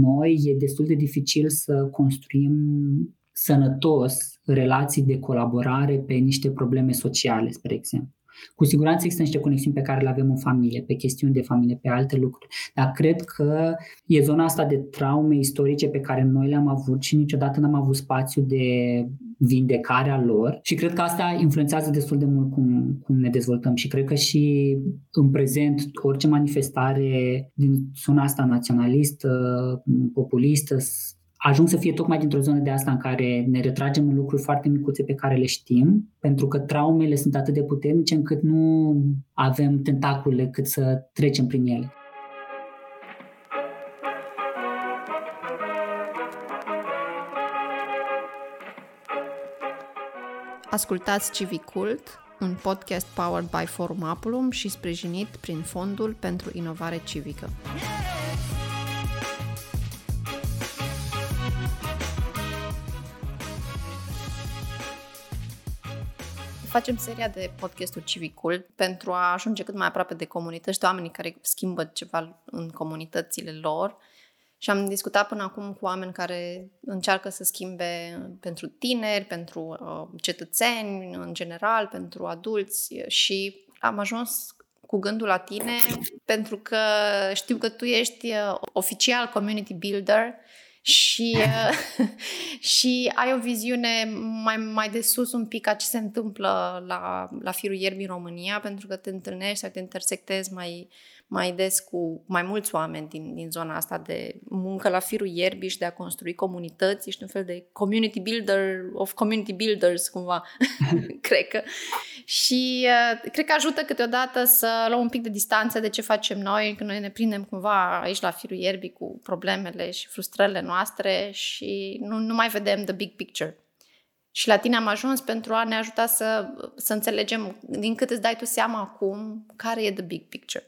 noi e destul de dificil să construim sănătos relații de colaborare pe niște probleme sociale, spre exemplu. Cu siguranță există niște conexiuni pe care le avem în familie, pe chestiuni de familie, pe alte lucruri. Dar cred că e zona asta de traume istorice pe care noi le-am avut și niciodată n-am avut spațiu de vindecare a lor și cred că asta influențează destul de mult cum, cum ne dezvoltăm și cred că și în prezent orice manifestare din zona asta naționalistă, populistă, ajung să fie tocmai dintr-o zonă de asta în care ne retragem în lucruri foarte micuțe pe care le știm, pentru că traumele sunt atât de puternice încât nu avem tentacule cât să trecem prin ele. Ascultați Civicult, un podcast powered by Forum Apulum și sprijinit prin Fondul pentru Inovare Civică. Yeah! Facem seria de podcasturi civicul pentru a ajunge cât mai aproape de comunități, de oamenii care schimbă ceva în comunitățile lor. Și am discutat până acum cu oameni care încearcă să schimbe pentru tineri, pentru uh, cetățeni în general, pentru adulți și am ajuns cu gândul la tine pentru că știu că tu ești uh, oficial community builder și, uh, și ai o viziune mai, mai de sus un pic a ce se întâmplă la, la firul ierbii în România, pentru că te întâlnești sau te intersectezi mai, mai des cu mai mulți oameni din, din zona asta de muncă la firul ierbii și de a construi comunități, ești un fel de community builder of community builders, cumva, cred că. Și uh, cred că ajută câteodată să luăm un pic de distanță de ce facem noi, când noi ne prindem cumva aici la firul ierbii cu problemele și frustrările noastre și nu, nu mai vedem the big picture. Și la tine am ajuns pentru a ne ajuta să, să înțelegem din cât îți dai tu seama acum care e the big picture.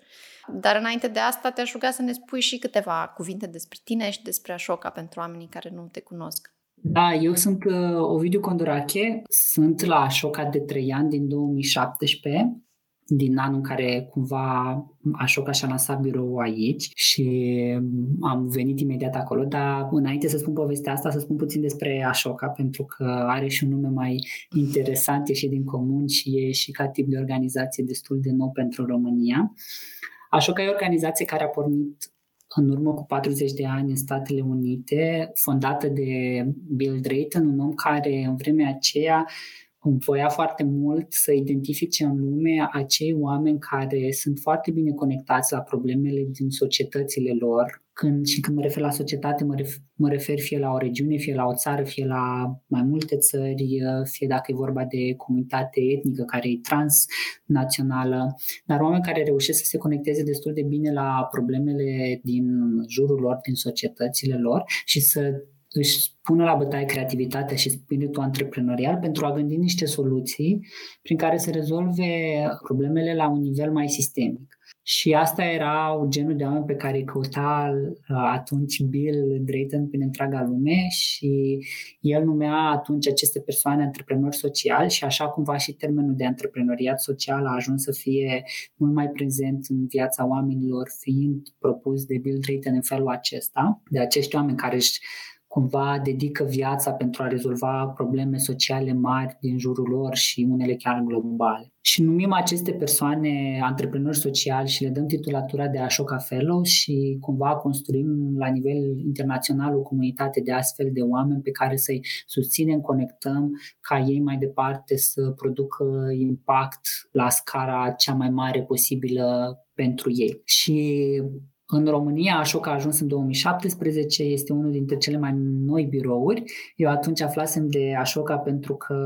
Dar înainte de asta te-aș ruga să ne spui și câteva cuvinte despre tine și despre Așoca pentru oamenii care nu te cunosc. Da, eu sunt uh, Ovidiu Condorache, sunt la Așoca de 3 ani din 2017 din anul în care cumva Așoca și-a lansat birou aici și am venit imediat acolo, dar înainte să spun povestea asta, să spun puțin despre Așoca, pentru că are și un nume mai interesant, e și din comun și e și ca tip de organizație destul de nou pentru România. Așoca e o organizație care a pornit în urmă cu 40 de ani în Statele Unite, fondată de Bill Drayton, un om care în vremea aceea voia foarte mult să identifice în lume acei oameni care sunt foarte bine conectați la problemele din societățile lor. Când, și când mă refer la societate, mă refer, mă refer fie la o regiune, fie la o țară, fie la mai multe țări, fie dacă e vorba de comunitate etnică care e transnațională, dar oameni care reușesc să se conecteze destul de bine la problemele din jurul lor, din societățile lor și să își pună la bătaie creativitatea și spiritul antreprenorial pentru a gândi niște soluții prin care să rezolve problemele la un nivel mai sistemic. Și asta era genul de oameni pe care îi căuta uh, atunci Bill Drayton prin întreaga lume și el numea atunci aceste persoane antreprenori sociali și așa cumva și termenul de antreprenoriat social a ajuns să fie mult mai prezent în viața oamenilor, fiind propus de Bill Drayton în felul acesta, de acești oameni care își cumva dedică viața pentru a rezolva probleme sociale mari din jurul lor și unele chiar globale. Și numim aceste persoane antreprenori sociali și le dăm titulatura de Ashoka Fellow și cumva construim la nivel internațional o comunitate de astfel de oameni pe care să-i susținem, conectăm ca ei mai departe să producă impact la scara cea mai mare posibilă pentru ei. Și în România, Așoca a ajuns în 2017, este unul dintre cele mai noi birouri. Eu atunci aflasem de Așoca pentru că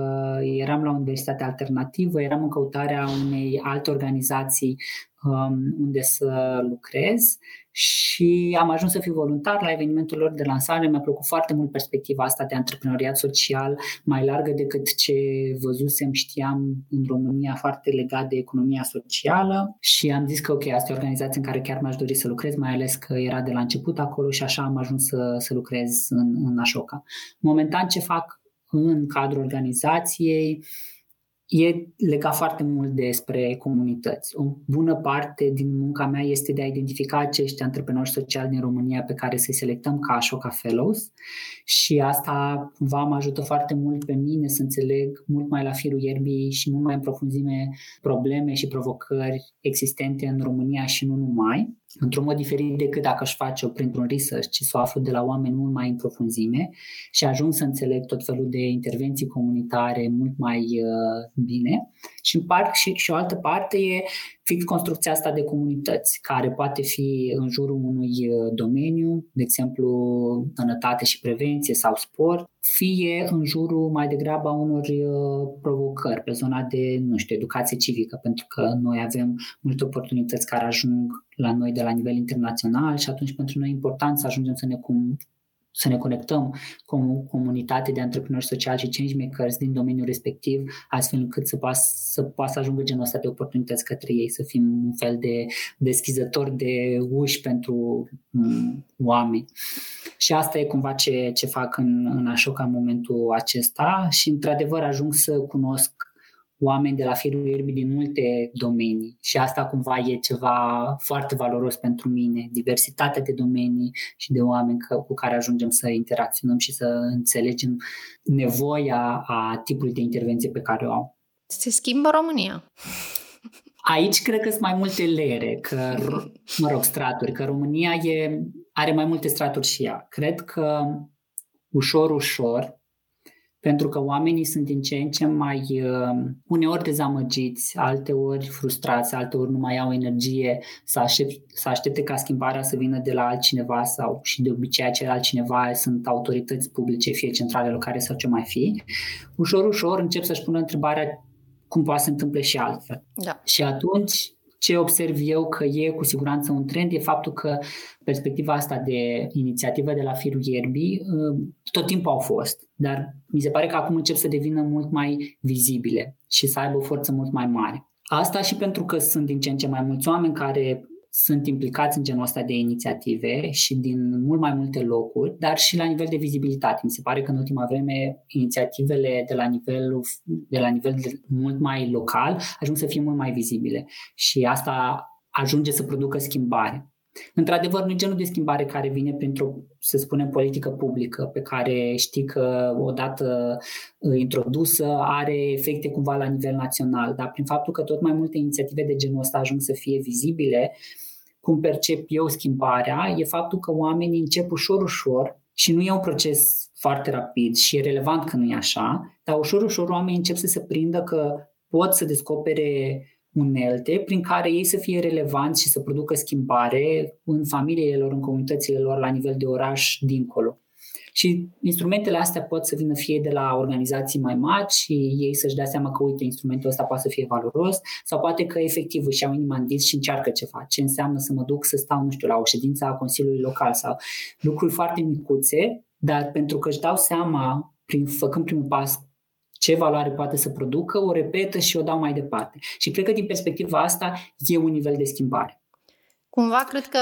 eram la Universitatea Alternativă, eram în căutarea unei alte organizații um, unde să lucrez și am ajuns să fiu voluntar la evenimentul lor de lansare. Mi-a plăcut foarte mult perspectiva asta de antreprenoriat social, mai largă decât ce văzusem, știam în România, foarte legat de economia socială și am zis că ok, asta e o organizație în care chiar mi-aș dori să lucrez, mai ales că era de la început acolo și așa am ajuns să, să lucrez în, în Așoca. Momentan ce fac în cadrul organizației, e legat foarte mult despre comunități. O bună parte din munca mea este de a identifica acești antreprenori sociali din România pe care să-i selectăm ca Ashoka Fellows și asta cumva mă ajută foarte mult pe mine să înțeleg mult mai la firul ierbii și mult mai în profunzime probleme și provocări existente în România și nu numai într-un mod diferit decât dacă aș face-o printr-un research, ci să o aflu de la oameni mult mai în profunzime și ajung să înțeleg tot felul de intervenții comunitare mult mai uh, bine. Și, în part, și, și o altă parte e fix construcția asta de comunități, care poate fi în jurul unui uh, domeniu, de exemplu sănătate și prevenție sau sport, fie în jurul mai degrabă a unor uh, provocări pe zona de, nu știu, educație civică, pentru că noi avem multe oportunități care ajung la noi de la nivel internațional și atunci pentru noi e important să ajungem să ne cum să ne conectăm cu o comunitate de antreprenori sociali și changemakers din domeniul respectiv, astfel încât să poată să, poată să ajungă genul ăsta de oportunități către ei, să fim un fel de deschizător de uși pentru um, oameni. Și asta e cumva ce, ce fac în, în Ashoka în momentul acesta și, într-adevăr, ajung să cunosc oameni de la firul ierbii din multe domenii și asta cumva e ceva foarte valoros pentru mine, diversitatea de domenii și de oameni cu care ajungem să interacționăm și să înțelegem nevoia a tipului de intervenție pe care o au. Se schimbă România. Aici cred că sunt mai multe lere, că, mă rog, straturi, că România e, are mai multe straturi și ea. Cred că ușor, ușor, pentru că oamenii sunt din ce în ce mai uh, uneori dezamăgiți, alteori frustrați, alteori nu mai au energie să, aștept, să aștepte ca schimbarea să vină de la altcineva sau și de obicei acel altcineva sunt autorități publice, fie centrale, locale sau ce mai fi. Ușor, ușor încep să-și pună întrebarea cum poate să se întâmple și altfel. Da. Și atunci ce observ eu că e cu siguranță un trend e faptul că perspectiva asta de inițiativă de la firul ierbii uh, tot timpul au fost, dar mi se pare că acum încep să devină mult mai vizibile și să aibă o forță mult mai mare. Asta și pentru că sunt din ce în ce mai mulți oameni care sunt implicați în genul ăsta de inițiative și din mult mai multe locuri, dar și la nivel de vizibilitate. Mi se pare că în ultima vreme inițiativele de la nivel, de la nivel de mult mai local ajung să fie mult mai vizibile și asta ajunge să producă schimbare. Într-adevăr, nu e genul de schimbare care vine printr-o, să spunem, politică publică, pe care știi că odată uh, introdusă are efecte cumva la nivel național, dar prin faptul că tot mai multe inițiative de genul ăsta ajung să fie vizibile, cum percep eu schimbarea, e faptul că oamenii încep ușor, ușor, și nu e un proces foarte rapid și e relevant că nu e așa, dar ușor, ușor oamenii încep să se prindă că pot să descopere unelte prin care ei să fie relevanți și să producă schimbare în familiile lor, în comunitățile lor, la nivel de oraș, dincolo. Și instrumentele astea pot să vină fie de la organizații mai mari și ei să-și dea seama că, uite, instrumentul ăsta poate să fie valoros sau poate că efectiv își iau inima în dis și încearcă ceva. Ce înseamnă să mă duc să stau, nu știu, la o ședință a Consiliului Local sau lucruri foarte micuțe, dar pentru că își dau seama, prin, făcând primul pas, ce valoare poate să producă, o repetă și o dau mai departe. Și cred că din perspectiva asta e un nivel de schimbare. Cumva cred că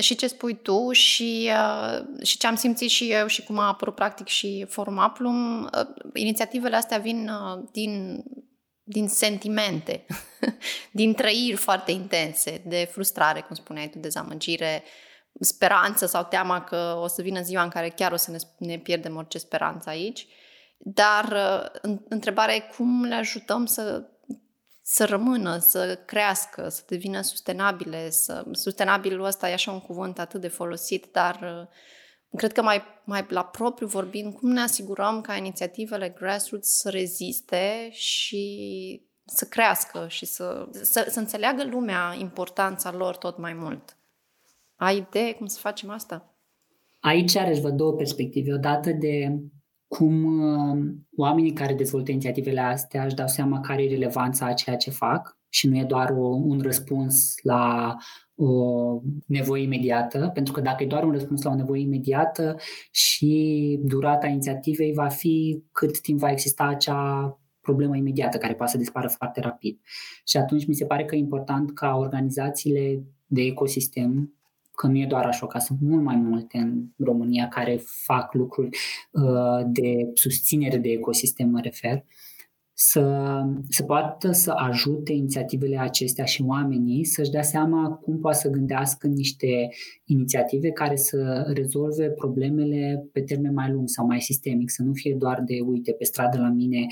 și ce spui tu și, uh, și ce am simțit și eu și cum a apărut practic și Forum Aplum, uh, inițiativele astea vin uh, din, din sentimente, din trăiri foarte intense, de frustrare, cum spuneai tu, dezamăgire, speranță sau teama că o să vină ziua în care chiar o să ne, ne pierdem orice speranță aici. Dar uh, întrebarea e cum le ajutăm să, să rămână, să crească, să devină sustenabile. Să, sustenabilul ăsta e așa un cuvânt atât de folosit, dar uh, cred că mai, mai la propriu vorbind, cum ne asigurăm ca inițiativele grassroots să reziste și să crească și să, să, să înțeleagă lumea importanța lor tot mai mult. Ai idee cum să facem asta? Aici are văd două perspective. Odată de cum uh, oamenii care dezvoltă inițiativele astea își dau seama care e relevanța a ceea ce fac și nu e doar o, un răspuns la o nevoie imediată, pentru că dacă e doar un răspuns la o nevoie imediată și durata inițiativei va fi cât timp va exista acea problemă imediată care poate să dispară foarte rapid. Și atunci mi se pare că e important ca organizațiile de ecosistem că nu e doar așa, ca sunt mult mai multe în România care fac lucruri uh, de susținere de ecosistem, mă refer, să, să poată să ajute inițiativele acestea și oamenii să-și dea seama cum poate să gândească niște inițiative care să rezolve problemele pe termen mai lung sau mai sistemic, să nu fie doar de, uite, pe stradă la mine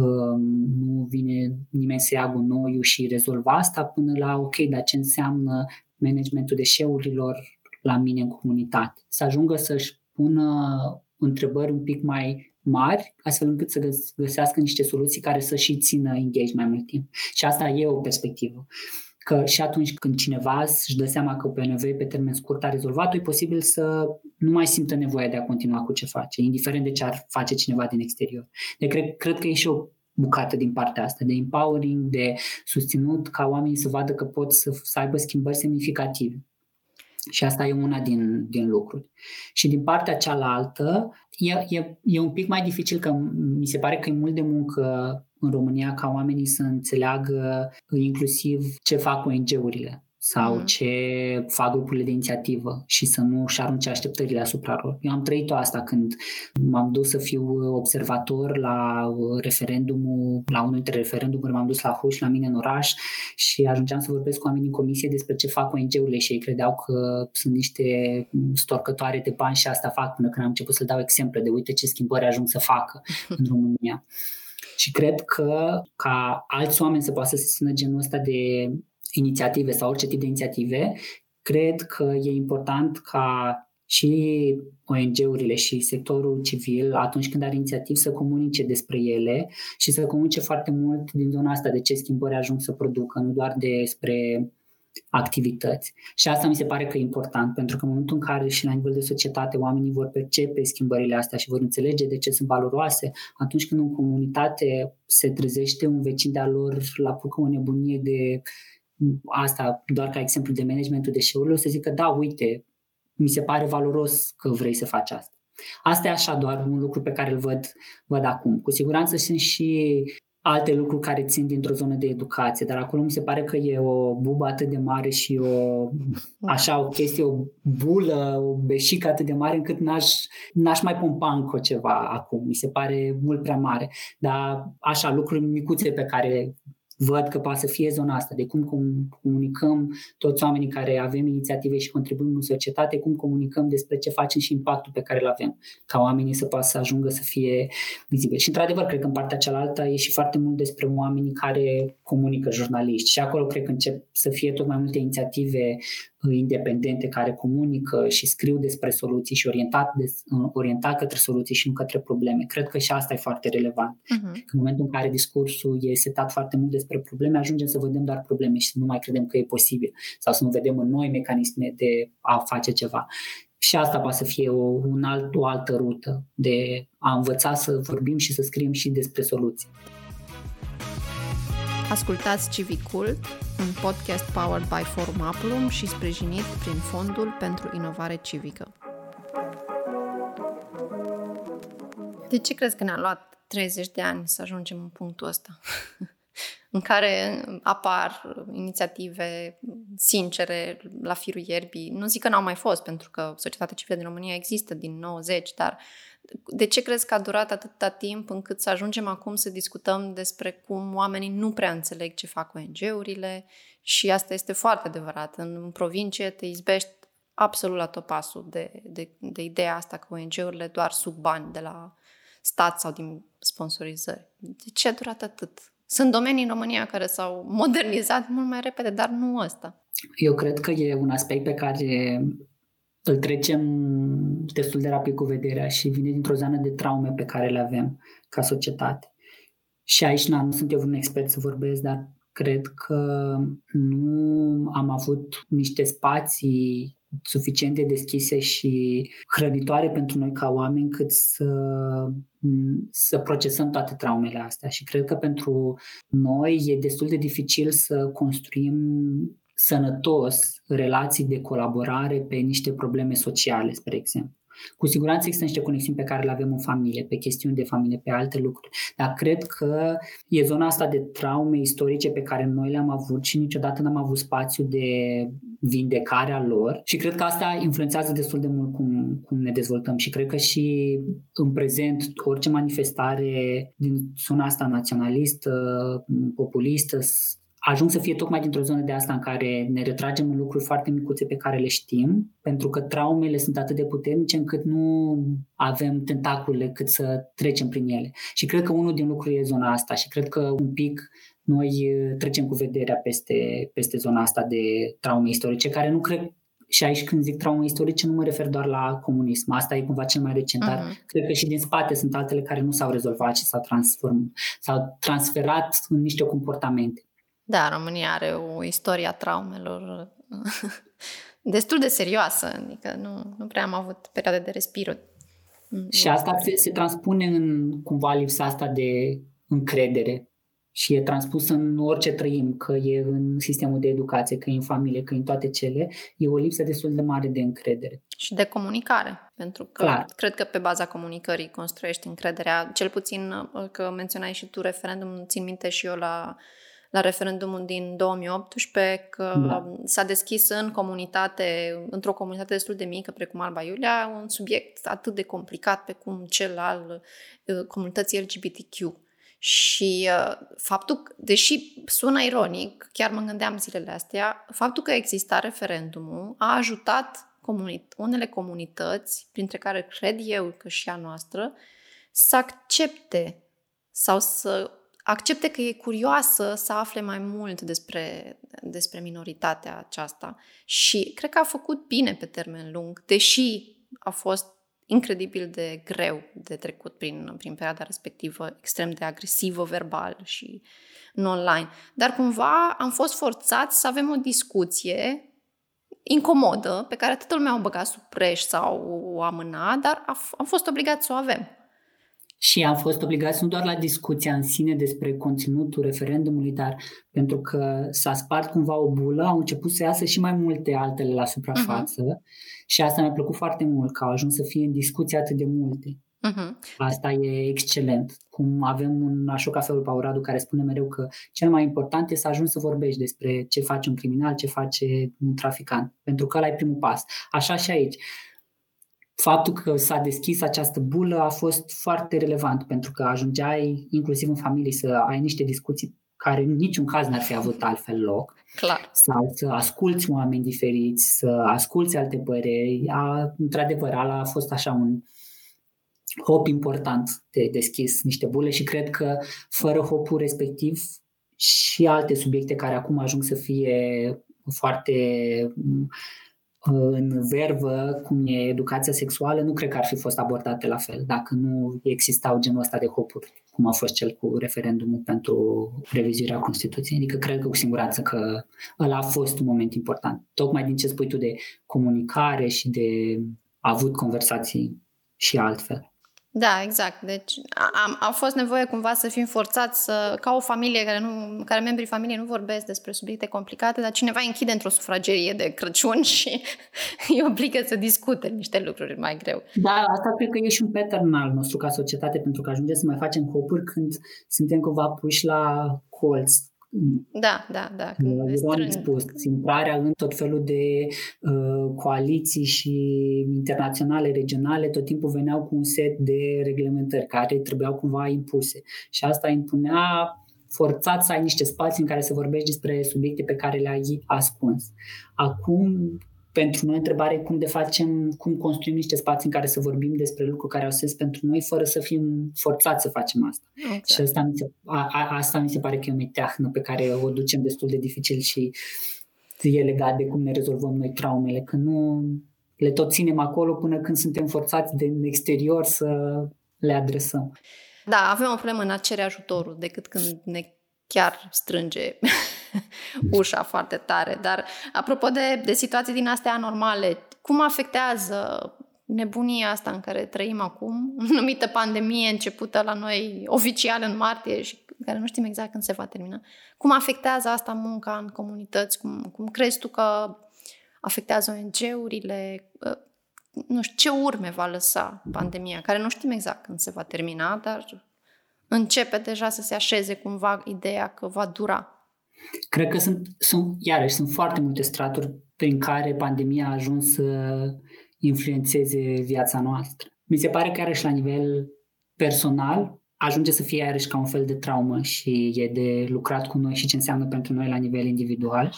um, nu vine nimeni să ia gunoiul și rezolva asta până la, ok, dar ce înseamnă managementul deșeurilor la mine în comunitate? Să ajungă să-și pună întrebări un pic mai mari, astfel încât să găsească niște soluții care să și țină engage mai mult timp. Și asta e o perspectivă. Că și atunci când cineva își dă seama că pe nevoie pe termen scurt a rezolvat-o, e posibil să nu mai simtă nevoia de a continua cu ce face, indiferent de ce ar face cineva din exterior. Deci cred, cred că e și o bucată din partea asta, de empowering, de susținut ca oamenii să vadă că pot să, să aibă schimbări semnificative. Și asta e una din, din lucruri. Și din partea cealaltă, e, e, e un pic mai dificil că mi se pare că e mult de muncă în România ca oamenii să înțeleagă inclusiv ce fac ONG-urile sau mm. ce fac grupurile de inițiativă și să nu își arunce așteptările asupra lor. Eu am trăit-o asta când m-am dus să fiu observator la referendumul, la unul dintre referendumuri, m-am dus la Huș, la mine în oraș și ajungeam să vorbesc cu oamenii în comisie despre ce fac ONG-urile și ei credeau că sunt niște storcătoare de bani și asta fac până când am început să dau exemple de uite ce schimbări ajung să facă în România. Și cred că ca alți oameni să poată să țină genul ăsta de inițiative sau orice tip de inițiative, cred că e important ca și ONG-urile și sectorul civil, atunci când are inițiativ, să comunice despre ele și să comunice foarte mult din zona asta de ce schimbări ajung să producă, nu doar despre activități. Și asta mi se pare că e important, pentru că în momentul în care și la nivel de societate oamenii vor percepe schimbările astea și vor înțelege de ce sunt valoroase, atunci când în comunitate se trezește un vecin de-a lor la pucă o nebunie de asta doar ca exemplu de managementul deșeurilor, să zică, da, uite, mi se pare valoros că vrei să faci asta. Asta e așa doar un lucru pe care îl văd, văd acum. Cu siguranță sunt și alte lucruri care țin dintr-o zonă de educație, dar acolo mi se pare că e o bubă atât de mare și o, așa, o chestie, o bulă, o beșică atât de mare încât n-aș, n-aș mai pompa încă ceva acum. Mi se pare mult prea mare. Dar așa, lucruri micuțe pe care văd că poate să fie zona asta, de cum comunicăm toți oamenii care avem inițiative și contribuim în societate, cum comunicăm despre ce facem și impactul pe care îl avem, ca oamenii să poată să ajungă să fie vizibili. Și într-adevăr, cred că în partea cealaltă e și foarte mult despre oamenii care comunică jurnaliști și acolo cred că încep să fie tot mai multe inițiative independente care comunică și scriu despre soluții și orientat, de, orientat către soluții și nu către probleme. Cred că și asta e foarte relevant. Uh-huh. În momentul în care discursul e setat foarte mult despre probleme, ajungem să vedem doar probleme și să nu mai credem că e posibil sau să nu vedem în noi mecanisme de a face ceva. Și asta poate să fie o, un alt, o altă rută de a învăța să vorbim și să scriem și despre soluții. Ascultați Civicult, un podcast powered by Forum Aplum și sprijinit prin Fondul pentru Inovare Civică. De ce crezi că ne-a luat 30 de ani să ajungem în punctul ăsta? în care apar inițiative sincere la firul ierbii. Nu zic că n-au mai fost, pentru că societatea civilă din România există din 90, dar de ce crezi că a durat atâta timp încât să ajungem acum să discutăm despre cum oamenii nu prea înțeleg ce fac ONG-urile și asta este foarte adevărat. În provincie te izbești absolut la topasul de, de, de ideea asta că ONG-urile doar sub bani de la stat sau din sponsorizări. De ce a durat atât? Sunt domenii în România care s-au modernizat mult mai repede, dar nu ăsta. Eu cred că e un aspect pe care îl trecem destul de rapid cu vederea și vine dintr-o zonă de traume pe care le avem ca societate. Și aici nu sunt eu un expert să vorbesc, dar cred că nu am avut niște spații suficient de deschise și hrănitoare pentru noi ca oameni cât să, să procesăm toate traumele astea. Și cred că pentru noi e destul de dificil să construim sănătos relații de colaborare pe niște probleme sociale, spre exemplu. Cu siguranță există niște conexiuni pe care le avem în familie, pe chestiuni de familie, pe alte lucruri. Dar cred că e zona asta de traume istorice pe care noi le-am avut și niciodată n-am avut spațiu de vindecare a lor și cred că asta influențează destul de mult cum, cum ne dezvoltăm și cred că și în prezent orice manifestare din zona asta naționalistă, populistă, ajung să fie tocmai dintr-o zonă de asta în care ne retragem în lucruri foarte micuțe pe care le știm, pentru că traumele sunt atât de puternice încât nu avem tentacule cât să trecem prin ele. Și cred că unul din lucruri e zona asta și cred că un pic noi trecem cu vederea peste, peste zona asta de traume istorice, care nu cred și aici când zic traume istorice nu mă refer doar la comunism, asta e cumva cel mai recent, uh-huh. dar mhm. cred că și din spate sunt altele care nu s-au rezolvat și s-au, transform, s-au transferat în niște comportamente. Da, România are o istorie a traumelor destul de serioasă, adică nu, nu prea am avut perioade de respiro. Și asta se, se transpune în cumva lipsa asta de încredere și e transpus în orice trăim, că e în sistemul de educație, că e în familie, că e în toate cele, e o lipsă destul de mare de încredere. Și de comunicare, pentru că Clar. cred că pe baza comunicării construiești încrederea, cel puțin că menționai și tu referendum, țin minte și eu la la referendumul din 2018 că da. s-a deschis în comunitate, într-o comunitate destul de mică, precum Alba Iulia, un subiect atât de complicat pe cum cel al uh, comunității LGBTQ. Și uh, faptul, că, deși sună ironic, chiar mă gândeam zilele astea, faptul că exista referendumul a ajutat comunit- unele comunități, printre care cred eu că și a noastră, să accepte sau să accepte că e curioasă să afle mai mult despre, despre minoritatea aceasta și cred că a făcut bine pe termen lung, deși a fost incredibil de greu de trecut prin, prin perioada respectivă, extrem de agresivă verbal și în online. Dar cumva am fost forțați să avem o discuție incomodă, pe care toată lumea o băga sub preș sau o amâna, dar am fost obligați să o avem și am fost obligați nu doar la discuția în sine despre conținutul referendumului, dar pentru că s-a spart cumva o bulă, au început să iasă și mai multe altele la suprafață uh-huh. și asta mi-a plăcut foarte mult, că au ajuns să fie în discuție atât de multe. Uh-huh. Asta e excelent. Cum avem un Așocafelul Pauradu care spune mereu că cel mai important e să ajungi să vorbești despre ce face un criminal, ce face un traficant, pentru că ăla e primul pas. Așa și aici faptul că s-a deschis această bulă a fost foarte relevant pentru că ajungeai inclusiv în familie să ai niște discuții care în niciun caz n-ar fi avut altfel loc. Clar. Sau să asculți oameni diferiți, să asculți alte păreri. A, într-adevăr, ala a fost așa un hop important de deschis niște bule și cred că fără hopul respectiv și alte subiecte care acum ajung să fie foarte în vervă, cum e educația sexuală, nu cred că ar fi fost abordate la fel, dacă nu existau genul ăsta de hopuri, cum a fost cel cu referendumul pentru revizuirea Constituției. Adică cred că cu siguranță că ăla a fost un moment important. Tocmai din ce spui tu de comunicare și de avut conversații și altfel. Da, exact. Deci a, a fost nevoie cumva să fim forțați să, ca o familie care, nu, care membrii familiei nu vorbesc despre subiecte complicate, dar cineva închide într-o sufragerie de Crăciun și îi obligă să discute niște lucruri mai greu. Da, asta cred că e și un pattern al nostru ca societate, pentru că ajungem să mai facem hopuri când suntem cumva puși la colț da, da, da. Când spus, intrarea în tot felul de uh, coaliții și internaționale, regionale, tot timpul veneau cu un set de reglementări care trebuiau cumva impuse. Și asta impunea forțat să ai niște spații în care să vorbești despre subiecte pe care le-ai ascuns. Acum pentru noi întrebarea e cum de facem, cum construim niște spații în care să vorbim despre lucruri care au sens pentru noi, fără să fim forțați să facem asta. Exact. Și asta mi, se, a, a, asta mi se pare că e o meteahnă pe care o ducem destul de dificil și e legat de cum ne rezolvăm noi traumele, că nu le tot ținem acolo până când suntem forțați de exterior să le adresăm. Da, avem o problemă în a cere ajutorul decât când ne chiar strânge ușa foarte tare. Dar apropo de, de situații din astea anormale, cum afectează nebunia asta în care trăim acum, numită pandemie începută la noi oficial în martie și care nu știm exact când se va termina. Cum afectează asta munca în comunități? Cum, cum crezi tu că afectează ONG-urile? nu știu, ce urme va lăsa pandemia, care nu știm exact când se va termina, dar începe deja să se așeze cumva ideea că va dura. Cred că sunt, sunt iarăși, sunt foarte multe straturi prin care pandemia a ajuns să influențeze viața noastră. Mi se pare că iarăși la nivel personal ajunge să fie iarăși ca un fel de traumă și e de lucrat cu noi și ce înseamnă pentru noi la nivel individual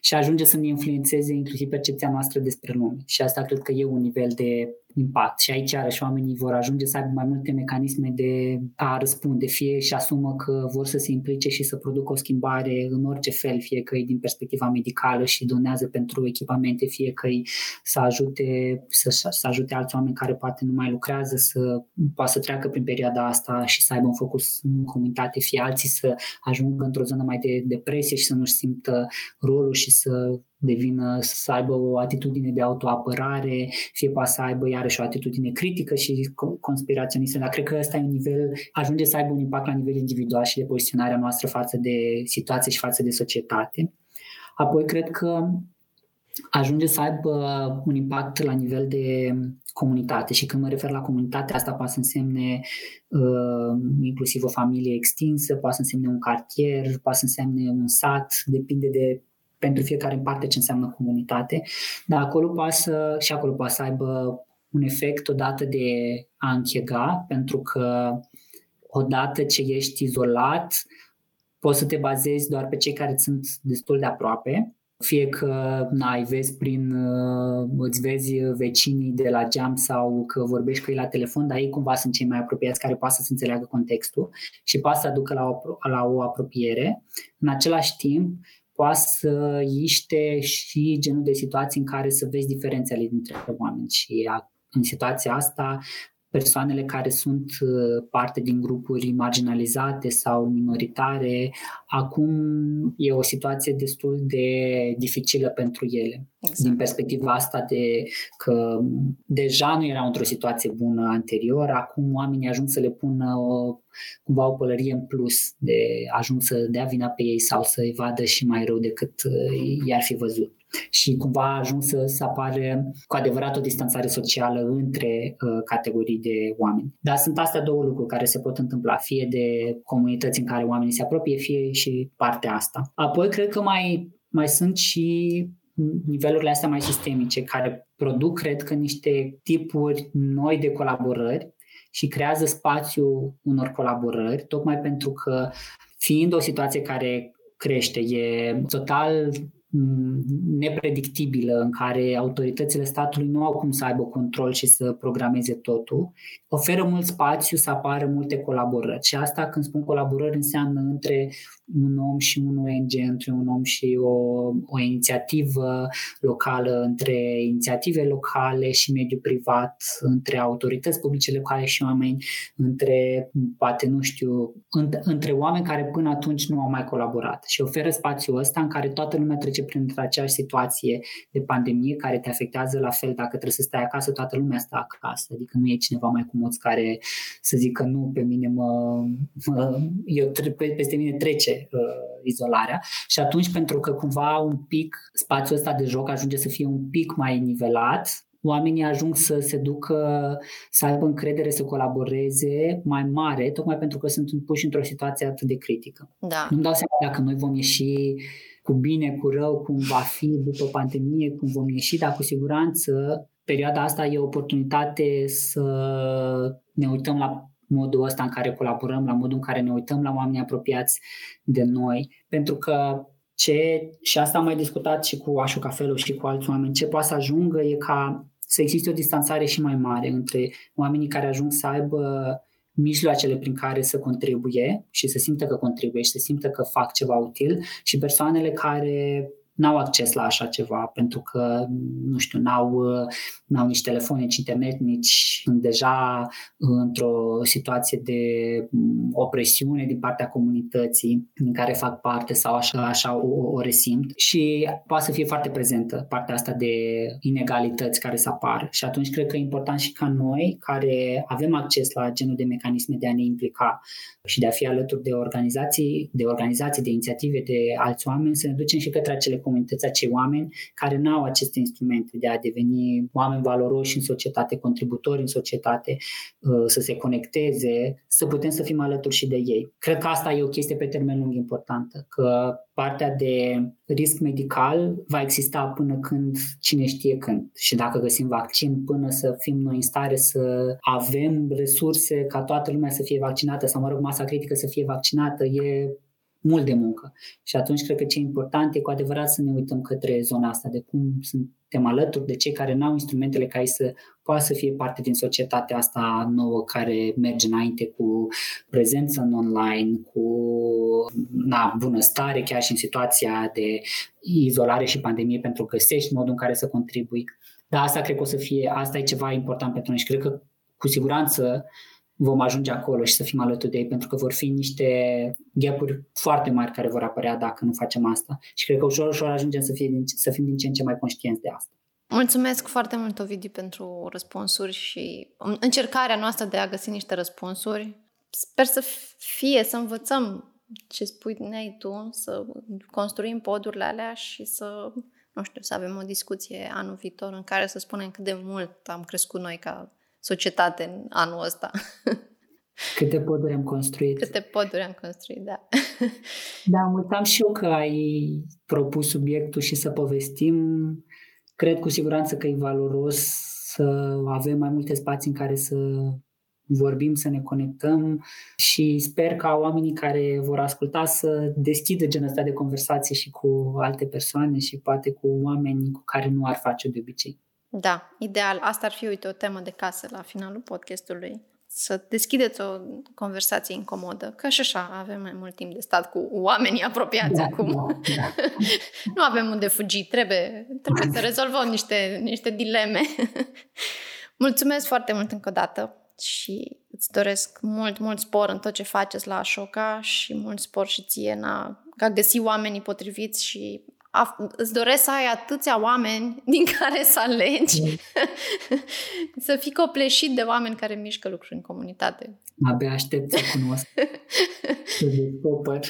și ajunge să ne influențeze inclusiv percepția noastră despre lume. Și asta cred că e un nivel de impact. Și aici, iarăși, oamenii vor ajunge să aibă mai multe mecanisme de a răspunde, fie și asumă că vor să se implice și să producă o schimbare în orice fel, fie că e din perspectiva medicală și donează pentru echipamente, fie că e să ajute, să, să ajute alți oameni care poate nu mai lucrează să poată să treacă prin perioada asta și să aibă un focus în comunitate, fie alții să ajungă într-o zonă mai de depresie și să nu-și simtă rolul și să devină să aibă o atitudine de autoapărare, fie poate să aibă iarăși o atitudine critică și conspiraționistă, dar cred că ăsta e un nivel, ajunge să aibă un impact la nivel individual și de poziționarea noastră față de situație și față de societate. Apoi cred că ajunge să aibă un impact la nivel de comunitate. Și când mă refer la comunitate, asta poate să însemne uh, inclusiv o familie extinsă, poate să însemne un cartier, poate să însemne un sat, depinde de pentru fiecare în parte ce înseamnă comunitate, dar acolo poate să, și acolo poate să aibă un efect odată de a închega, pentru că odată ce ești izolat, poți să te bazezi doar pe cei care sunt destul de aproape, fie că ai vezi prin, uh, îți vezi vecinii de la geam sau că vorbești cu ei la telefon, dar ei cumva sunt cei mai apropiați care poate să înțeleagă contextul și poate să aducă la o, la o apropiere. În același timp, poate să iște și genul de situații în care să vezi diferențele dintre oameni și în situația asta persoanele care sunt uh, parte din grupuri marginalizate sau minoritare, acum e o situație destul de dificilă pentru ele. Exact. Din perspectiva asta de că deja nu erau într-o situație bună anterior, acum oamenii ajung să le pună o, cumva o pălărie în plus, de ajung să dea vina pe ei sau să-i vadă și mai rău decât uh, i-ar fi văzut și cumva a ajuns să, să apară cu adevărat o distanțare socială între uh, categorii de oameni. Dar sunt astea două lucruri care se pot întâmpla, fie de comunități în care oamenii se apropie, fie și partea asta. Apoi cred că mai, mai sunt și nivelurile astea mai sistemice care produc, cred că, niște tipuri noi de colaborări și creează spațiu unor colaborări, tocmai pentru că fiind o situație care crește, e total Mm, nepredictibilă în care autoritățile statului nu au cum să aibă control și să programeze totul, oferă mult spațiu să apară multe colaborări. Și asta, când spun colaborări, înseamnă între un om și un ONG, între un om și o, o inițiativă locală, între inițiative locale și mediul privat, între autorități publice locale și oameni, între, poate, nu știu, între oameni care până atunci nu au mai colaborat. Și oferă spațiul ăsta în care toată lumea trece trece prin aceeași situație de pandemie care te afectează la fel dacă trebuie să stai acasă, toată lumea stă acasă. Adică nu e cineva mai cumoț care să zică nu, pe mine mă, mă eu peste mine trece uh, izolarea. Și atunci, pentru că cumva un pic spațiul ăsta de joc ajunge să fie un pic mai nivelat, oamenii ajung să se ducă, să aibă încredere, să colaboreze mai mare, tocmai pentru că sunt puși într-o situație atât de critică. Da. Nu-mi dau seama dacă noi vom ieși cu bine, cu rău, cum va fi după pandemie, cum vom ieși, dar cu siguranță perioada asta e o oportunitate să ne uităm la modul ăsta în care colaborăm, la modul în care ne uităm la oamenii apropiați de noi, pentru că ce, și asta am mai discutat și cu Așu Cafelul și cu alți oameni, ce poate să ajungă e ca să existe o distanțare și mai mare între oamenii care ajung să aibă mijloacele prin care să contribuie și să simtă că contribuie și să simtă că fac ceva util și persoanele care n-au acces la așa ceva pentru că, nu știu, n-au, n-au nici telefon, nici internet, nici sunt deja într-o situație de opresiune din partea comunității în care fac parte sau așa, așa o, o resimt. Și poate să fie foarte prezentă partea asta de inegalități care să apar și atunci cred că e important și ca noi care avem acces la genul de mecanisme de a ne implica și de a fi alături de organizații, de organizații, de inițiative, de alți oameni, să ne ducem și către acele comunități acei oameni care nu au aceste instrumente de a deveni oameni valoroși în societate, contributori în societate, uh, să se conecteze, să putem să fim alături și de ei. Cred că asta e o chestie pe termen lung importantă, că partea de risc medical va exista până când, cine știe când. Și dacă găsim vaccin, până să fim noi în stare să avem resurse ca toată lumea să fie vaccinată sau, mă rog, masa critică să fie vaccinată, e mult de muncă. Și atunci cred că ce e important e cu adevărat să ne uităm către zona asta, de cum suntem alături de cei care nu au instrumentele ca ei să poată să fie parte din societatea asta nouă care merge înainte cu prezență în online, cu na, bunăstare, chiar și în situația de izolare și pandemie, pentru că găsești modul în care să contribui. Dar asta cred că o să fie, asta e ceva important pentru noi și cred că cu siguranță vom ajunge acolo și să fim alături de ei, pentru că vor fi niște gapuri foarte mari care vor apărea dacă nu facem asta. Și cred că ușor, ușor ajungem să, fie, să fim din ce în ce mai conștienți de asta. Mulțumesc foarte mult, Ovidiu, pentru răspunsuri și încercarea noastră de a găsi niște răspunsuri. Sper să fie, să învățăm ce spui tu, să construim podurile alea și să, nu știu, să avem o discuție anul viitor în care să spunem cât de mult am crescut noi ca societate în anul ăsta. Câte poduri am construit. Câte poduri am construit, da. Da, uitam și eu că ai propus subiectul și să povestim. Cred cu siguranță că e valoros să avem mai multe spații în care să vorbim, să ne conectăm și sper ca oamenii care vor asculta să deschidă genul ăsta de conversații și cu alte persoane și poate cu oameni cu care nu ar face de obicei. Da, ideal. Asta ar fi, uite, o temă de casă la finalul podcastului. Să deschideți o conversație incomodă, că și așa avem mai mult timp de stat cu oamenii apropiați da, acum. Da, da. nu avem unde fugi, trebuie, trebuie să rezolvăm niște, niște dileme. Mulțumesc foarte mult încă o dată și îți doresc mult, mult spor în tot ce faceți la Ashoka și mult spor și ție în a, a găsi oamenii potriviți și a, îți doresc să ai atâția oameni din care să alegi, mm. să fii copleșit de oameni care mișcă lucruri în comunitate. Abia aștept să cunosc, să descoper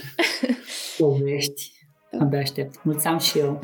povești. Abia aștept. Mulțumesc și eu.